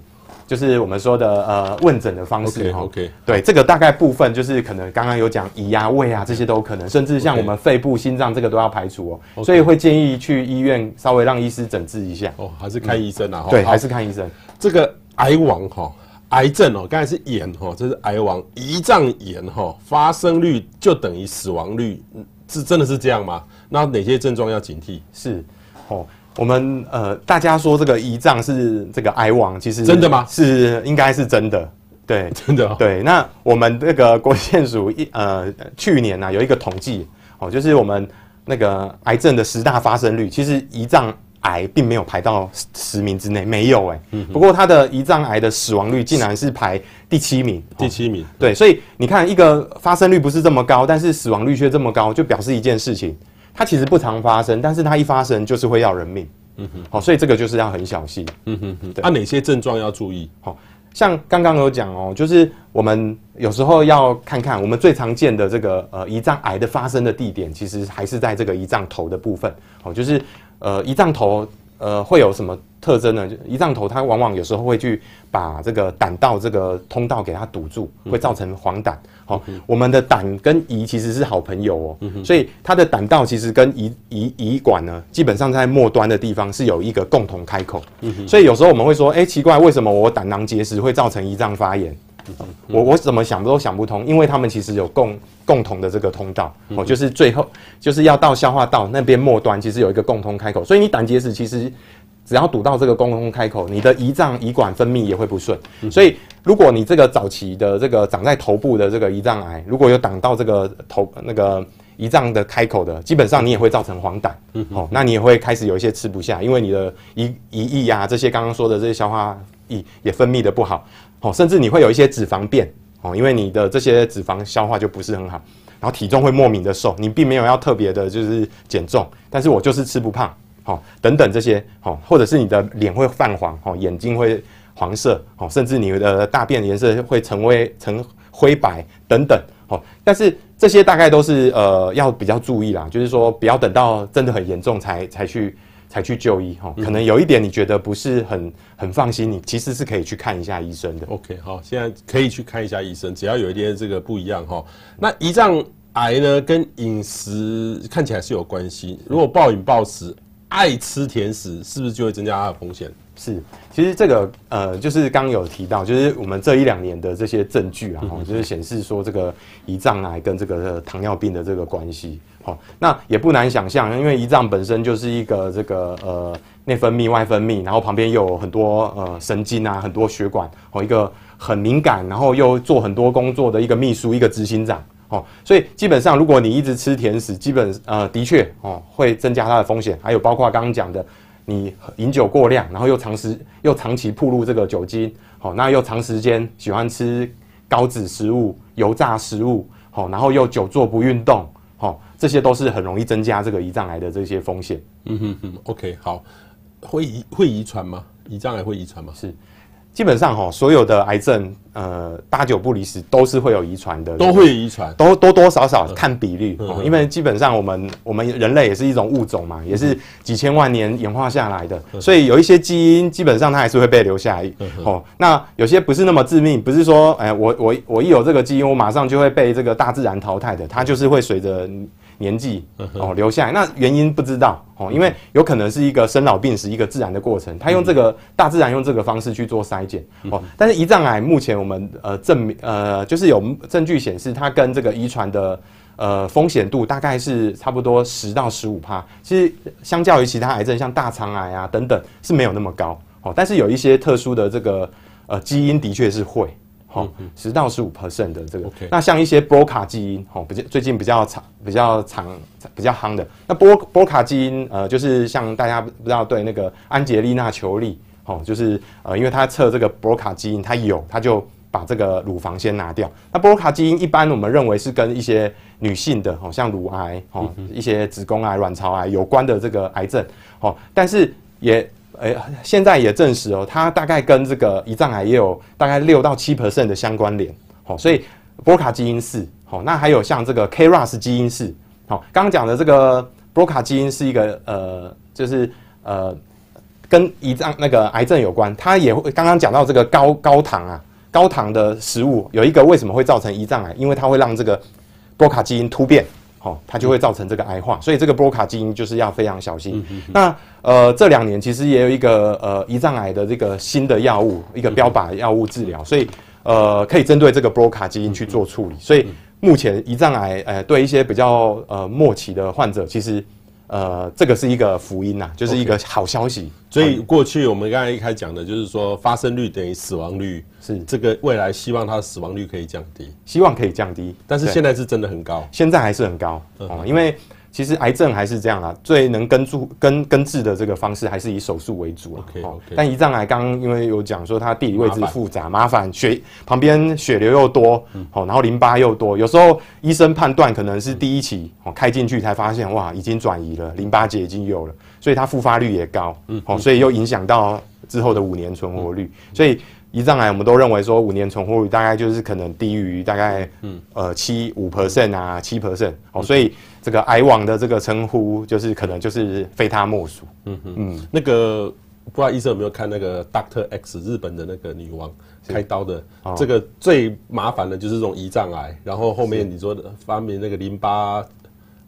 就是我们说的呃问诊的方式哈，OK，对，这个大概部分就是可能刚刚有讲胰啊、胃啊这些都可能，甚至像我们肺部、心脏这个都要排除哦。所以会建议去医院稍微让医师诊治一下哦，还是看医生啊？对，还是看医生。这个癌王哈，癌症哦，刚才是炎哈，这是癌王，胰脏炎哈，发生率就等于死亡率，是真的是这样吗？那哪些症状要警惕？是，哦，我们呃，大家说这个胰脏是这个癌王，其实真的吗？是，应该是真的，对，真的、哦。对，那我们这个国健署一呃，去年呢、啊、有一个统计，哦，就是我们那个癌症的十大发生率，其实胰脏癌并没有排到十名之内，没有哎、欸。嗯。不过它的胰脏癌的死亡率竟然是排第七名，第七名。对，所以你看，一个发生率不是这么高，但是死亡率却这么高，就表示一件事情。它其实不常发生，但是它一发生就是会要人命。嗯哼，好，所以这个就是要很小心。嗯哼哼，对。那、啊、哪些症状要注意？好，像刚刚有讲哦，就是我们有时候要看看我们最常见的这个呃胰脏癌的发生的地点，其实还是在这个胰脏头的部分。好，就是呃胰脏头呃会有什么？特征呢？就胰脏头，它往往有时候会去把这个胆道这个通道给它堵住，会造成黄疸。好，我们的胆跟胰其实是好朋友哦，所以它的胆道其实跟胰胰胰管呢，基本上在末端的地方是有一个共同开口。所以有时候我们会说，哎，奇怪，为什么我胆囊结石会造成胰脏发炎？我我怎么想都想不通，因为他们其实有共共同的这个通道哦，就是最后就是要到消化道那边末端，其实有一个共通开口，所以你胆结石其实。只要堵到这个共同开口，你的胰脏胰管分泌也会不顺。所以，如果你这个早期的这个长在头部的这个胰脏癌，如果有挡到这个头那个胰脏的开口的，基本上你也会造成黄疸。哦，那你也会开始有一些吃不下，因为你的胰胰液啊这些刚刚说的这些消化液也分泌的不好。哦，甚至你会有一些脂肪变。哦，因为你的这些脂肪消化就不是很好，然后体重会莫名的瘦。你并没有要特别的就是减重，但是我就是吃不胖。哦，等等这些，哦，或者是你的脸会泛黄，哦，眼睛会黄色，哦，甚至你的大便颜色会成为成灰白等等，哦，但是这些大概都是呃要比较注意啦，就是说不要等到真的很严重才才去才去就医，哈，可能有一点你觉得不是很很放心，你其实是可以去看一下医生的。OK，好，现在可以去看一下医生，只要有一点这个不一样哈。那胰脏癌呢，跟饮食看起来是有关系，如果暴饮暴食。爱吃甜食是不是就会增加它的风险？是，其实这个呃，就是刚刚有提到，就是我们这一两年的这些证据啊，就是显示说这个胰脏癌跟这个糖尿病的这个关系。好，那也不难想象，因为胰脏本身就是一个这个呃内分泌、外分泌，然后旁边又有很多呃神经啊，很多血管，哦，一个很敏感，然后又做很多工作的一个秘书，一个执行长。哦，所以基本上，如果你一直吃甜食，基本呃的确哦会增加它的风险。还有包括刚刚讲的，你饮酒过量，然后又长时又长期暴露这个酒精，好、哦，那又长时间喜欢吃高脂食物、油炸食物，好、哦，然后又久坐不运动，好、哦，这些都是很容易增加这个胰脏癌的这些风险。嗯哼哼，OK，好，会遗会遗传吗？胰脏癌会遗传吗？是。基本上哈，所有的癌症，呃，八九不离十，都是会有遗传的，都会遗传，都多多少少看比例，因为基本上我们我们人类也是一种物种嘛，也是几千万年演化下来的，所以有一些基因基本上它还是会被留下来。哦，那有些不是那么致命，不是说，哎，我我我一有这个基因，我马上就会被这个大自然淘汰的，它就是会随着。年纪哦留下来，那原因不知道哦，因为有可能是一个生老病死一个自然的过程，他用这个大自然用这个方式去做筛检哦。但是胰脏癌目前我们呃证明呃就是有证据显示它跟这个遗传的呃风险度大概是差不多十到十五趴，其实相较于其他癌症像大肠癌啊等等是没有那么高哦。但是有一些特殊的这个呃基因的确是会哈，十到十五 percent 的这个。那像一些波卡基因，哈，比较最近比较长、比较长、比较夯的。那波波卡基因，呃，就是像大家不知道对那个安杰丽娜裘丽，哦，就是呃，因为他测这个波卡基因，他有，他就把这个乳房先拿掉。那波卡基因一般我们认为是跟一些女性的，好像乳癌，哦，一些子宫癌、卵巢癌有关的这个癌症，哦，但是也。诶，现在也证实哦，它大概跟这个胰脏癌也有大概六到七 percent 的相关联，好，所以波卡基因是好，那还有像这个 KRAS 基因是好，刚刚讲的这个波卡基因是一个呃，就是呃跟胰脏那个癌症有关，它也会刚刚讲到这个高高糖啊，高糖的食物有一个为什么会造成胰脏癌？因为它会让这个波卡基因突变。好，它就会造成这个癌化，所以这个波卡基因就是要非常小心。嗯、那呃，这两年其实也有一个呃胰脏癌的这个新的药物，一个标靶药物治疗，所以呃可以针对这个波卡基因去做处理。所以目前胰脏癌呃对一些比较呃末期的患者，其实。呃，这个是一个福音呐、啊，就是一个好消息。Okay. 所以过去我们刚才一开始讲的，就是说发生率等于死亡率，是这个未来希望它的死亡率可以降低，希望可以降低，但是现在是真的很高，现在还是很高哦，因为。其实癌症还是这样啦，最能根住根根治的这个方式还是以手术为主 okay. 但胰脏癌刚刚因为有讲说它地理位置复杂麻烦，血旁边血流又多，好、嗯，然后淋巴又多，有时候医生判断可能是第一期哦开进去才发现哇已经转移了，淋巴结已经有了，所以它复发率也高，嗯，好，所以又影响到之后的五年存活率，嗯、所以。胰脏癌，我们都认为说五年存活率大概就是可能低于大概嗯。呃七五 percent 啊七 percent 哦，所以这个癌王的这个称呼就是可能就是非他莫属。嗯哼嗯，那个不知道医生有没有看那个 Doctor X 日本的那个女王开刀的，这个最麻烦的就是这种胰脏癌，然后后面你说的发明那个淋巴。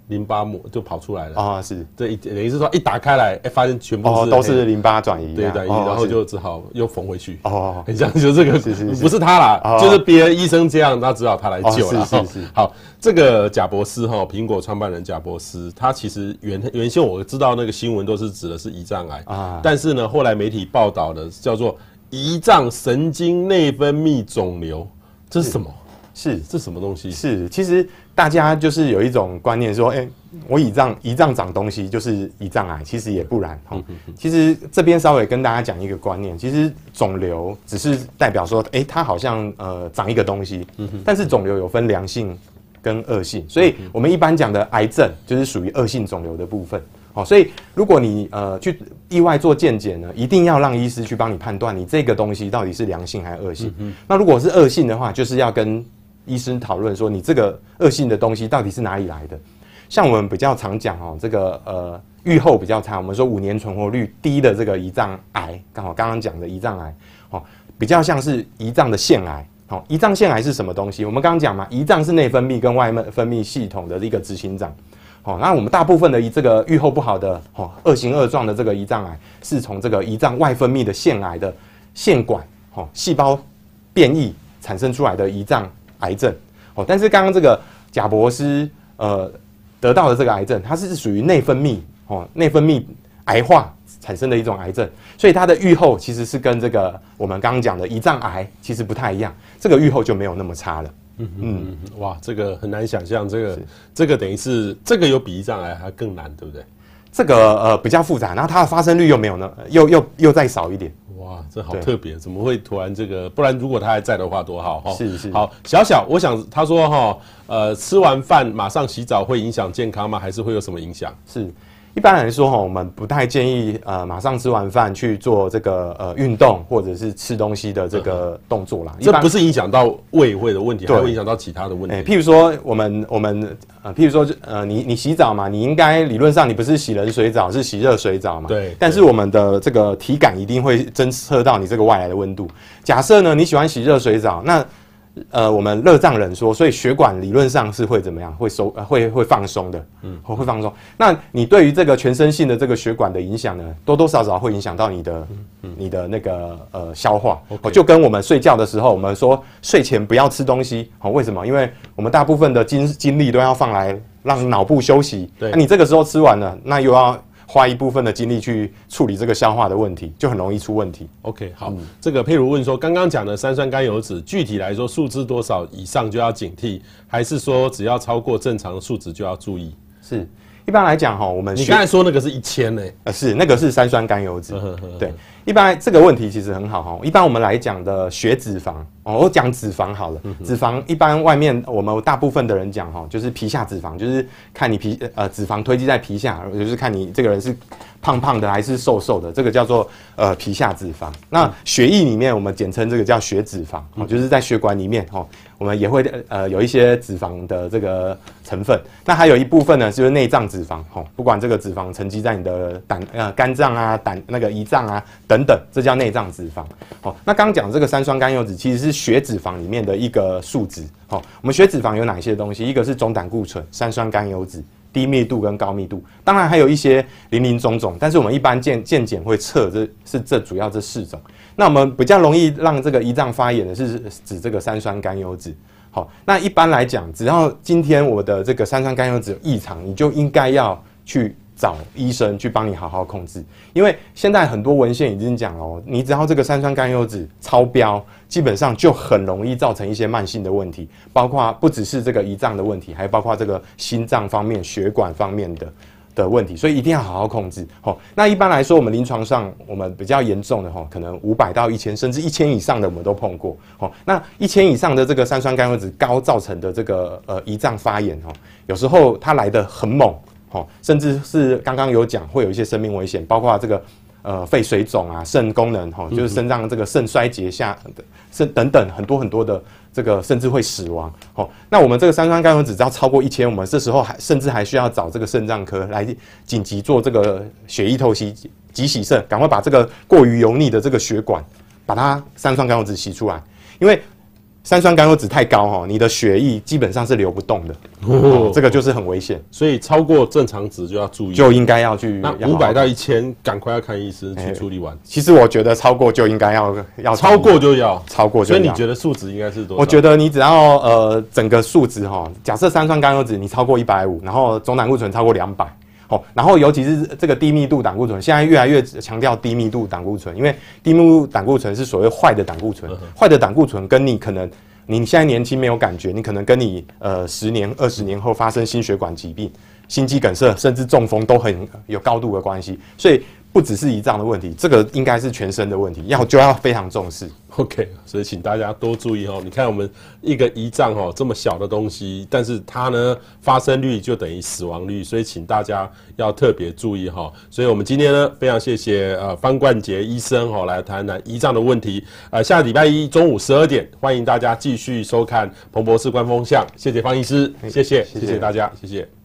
淋巴膜就跑出来了啊！是这一等于是说一打开来，哎，发现全部是、哦、都是淋巴转移，对转移，哦、然后就只好又缝回去。哦，很像就这个是是是，不是他啦，哦、就是别的医生这样，那只好他来救了。哦、是是是。好，这个贾博士哈，苹果创办人贾博士，他其实原原先我知道那个新闻都是指的是胰脏癌啊，但是呢，后来媒体报道的叫做胰脏神经内分泌肿瘤，这是什么？是，这什么东西？是，其实大家就是有一种观念说，哎、欸，我胰脏胰脏长东西就是胰脏癌，其实也不然。嗯、其实这边稍微跟大家讲一个观念，其实肿瘤只是代表说，哎、欸，它好像呃长一个东西。嗯、但是肿瘤有分良性跟恶性，所以我们一般讲的癌症就是属于恶性肿瘤的部分。好，所以如果你呃去意外做健检呢，一定要让医师去帮你判断你这个东西到底是良性还是恶性。嗯、那如果是恶性的话，就是要跟医生讨论说，你这个恶性的东西到底是哪里来的？像我们比较常讲哦，这个呃预后比较差，我们说五年存活率低的这个胰脏癌，刚好刚刚讲的胰脏癌哦，比较像是胰脏的腺癌。哦，胰脏腺癌是什么东西？我们刚刚讲嘛，胰脏是内分泌跟外分泌系统的一个执行长。哦，那我们大部分的这个预后不好的哦恶形恶状的这个胰脏癌，是从这个胰脏外分泌的腺癌的腺管哦细胞变异产生出来的胰脏。癌症哦，但是刚刚这个贾博士呃得到的这个癌症，它是属于内分泌哦，内分泌癌化产生的一种癌症，所以它的预后其实是跟这个我们刚刚讲的胰脏癌其实不太一样，这个预后就没有那么差了。嗯嗯，哇，这个很难想象，这个这个等于是这个有比胰脏癌还更难，对不对？这个呃比较复杂，然后它的发生率又没有呢，又又又再少一点。哇，这好特别，怎么会突然这个？不然如果他还在的话，多好哈！是是，好，小小，我想他说哈，呃，吃完饭马上洗澡会影响健康吗？还是会有什么影响？是。一般来说哈，我们不太建议呃马上吃完饭去做这个呃运动或者是吃东西的这个动作啦。这不是影响到胃会的问题，还会影响到其他的问题。欸、譬如说我们我们呃譬如说呃你你洗澡嘛，你应该理论上你不是洗冷水澡，是洗热水澡嘛。对。但是我们的这个体感一定会侦测到你这个外来的温度。假设呢你喜欢洗热水澡，那呃，我们热胀冷缩，所以血管理论上是会怎么样？会收，呃、会会放松的，嗯，会放松。那你对于这个全身性的这个血管的影响呢，多多少少会影响到你的，嗯嗯、你的那个呃消化。就跟我们睡觉的时候，我们说睡前不要吃东西，哦，为什么？因为我们大部分的精精力都要放来让脑部休息。对，那你这个时候吃完了，那又要。花一部分的精力去处理这个消化的问题，就很容易出问题。OK，好，嗯、这个譬如问说，刚刚讲的三酸甘油脂，具体来说数值多少以上就要警惕，还是说只要超过正常的数值就要注意？是。一般来讲哈，我们你刚才说那个是一千呢？呃，是那个是三酸甘油脂。对，一般这个问题其实很好哈。一般我们来讲的血脂肪哦，我讲脂肪好了。脂肪一般外面我们大部分的人讲哈，就是皮下脂肪，就是看你皮呃脂肪堆积在皮下，就是看你这个人是胖胖的还是瘦瘦的，这个叫做呃皮下脂肪。那血液里面我们简称这个叫血脂肪，哦，就是在血管里面哈。我们也会呃有一些脂肪的这个成分，那还有一部分呢，就是内脏脂肪吼，不管这个脂肪沉积在你的胆呃肝脏啊、胆那个胰脏啊等等，这叫内脏脂肪。好，那刚讲这个三酸甘油酯其实是血脂肪里面的一个数值。好，我们血脂肪有哪些东西？一个是总胆固醇、三酸甘油酯、低密度跟高密度，当然还有一些零零总总，但是我们一般健健检会测，这是这主要这四种。那我们比较容易让这个胰脏发炎的是指这个三酸甘油脂。好，那一般来讲，只要今天我的这个三酸甘油酯异常，你就应该要去找医生去帮你好好控制。因为现在很多文献已经讲了，你只要这个三酸甘油酯超标，基本上就很容易造成一些慢性的问题，包括不只是这个胰脏的问题，还包括这个心脏方面、血管方面的。的问题，所以一定要好好控制。好，那一般来说，我们临床上我们比较严重的哈，可能五百到一千，甚至一千以上的我们都碰过。好，那一千以上的这个三酸甘油酯高造成的这个呃胰脏发炎哈，有时候它来得很猛，哈，甚至是刚刚有讲会有一些生命危险，包括这个。呃，肺水肿啊，肾功能哈，就是肾脏这个肾衰竭下的肾等等很多很多的这个甚至会死亡。哦，那我们这个三酸甘油酯只要超过一千，我们这时候还甚至还需要找这个肾脏科来紧急做这个血液透析，急洗肾，赶快把这个过于油腻的这个血管，把它三酸甘油酯洗出来，因为。三酸甘油酯太高哈，你的血液基本上是流不动的，哦，这个就是很危险，所以超过正常值就要注意，就应该要去。那五百到一千，赶快要看医师去处理完。其实我觉得超过就应该要要超过就要超过就要。所以你觉得数值应该是多少？我觉得你只要呃整个数值哈，假设三酸甘油酯你超过一百五，然后总胆固醇超过两百。然后尤其是这个低密度胆固醇，现在越来越强调低密度胆固醇，因为低密度胆固醇是所谓坏的胆固醇，坏的胆固醇跟你可能你现在年轻没有感觉，你可能跟你呃十年、二十年后发生心血管疾病、心肌梗塞甚至中风都很有高度的关系，所以。不只是胰脏的问题，这个应该是全身的问题，要就要非常重视。OK，所以请大家多注意哦。你看我们一个胰脏哦，这么小的东西，但是它呢发生率就等于死亡率，所以请大家要特别注意哈。所以我们今天呢非常谢谢呃方冠杰医生哈来谈谈胰脏的问题。呃，下礼拜一中午十二点，欢迎大家继续收看彭博士观风向。谢谢方医师，谢谢谢谢大家，谢谢。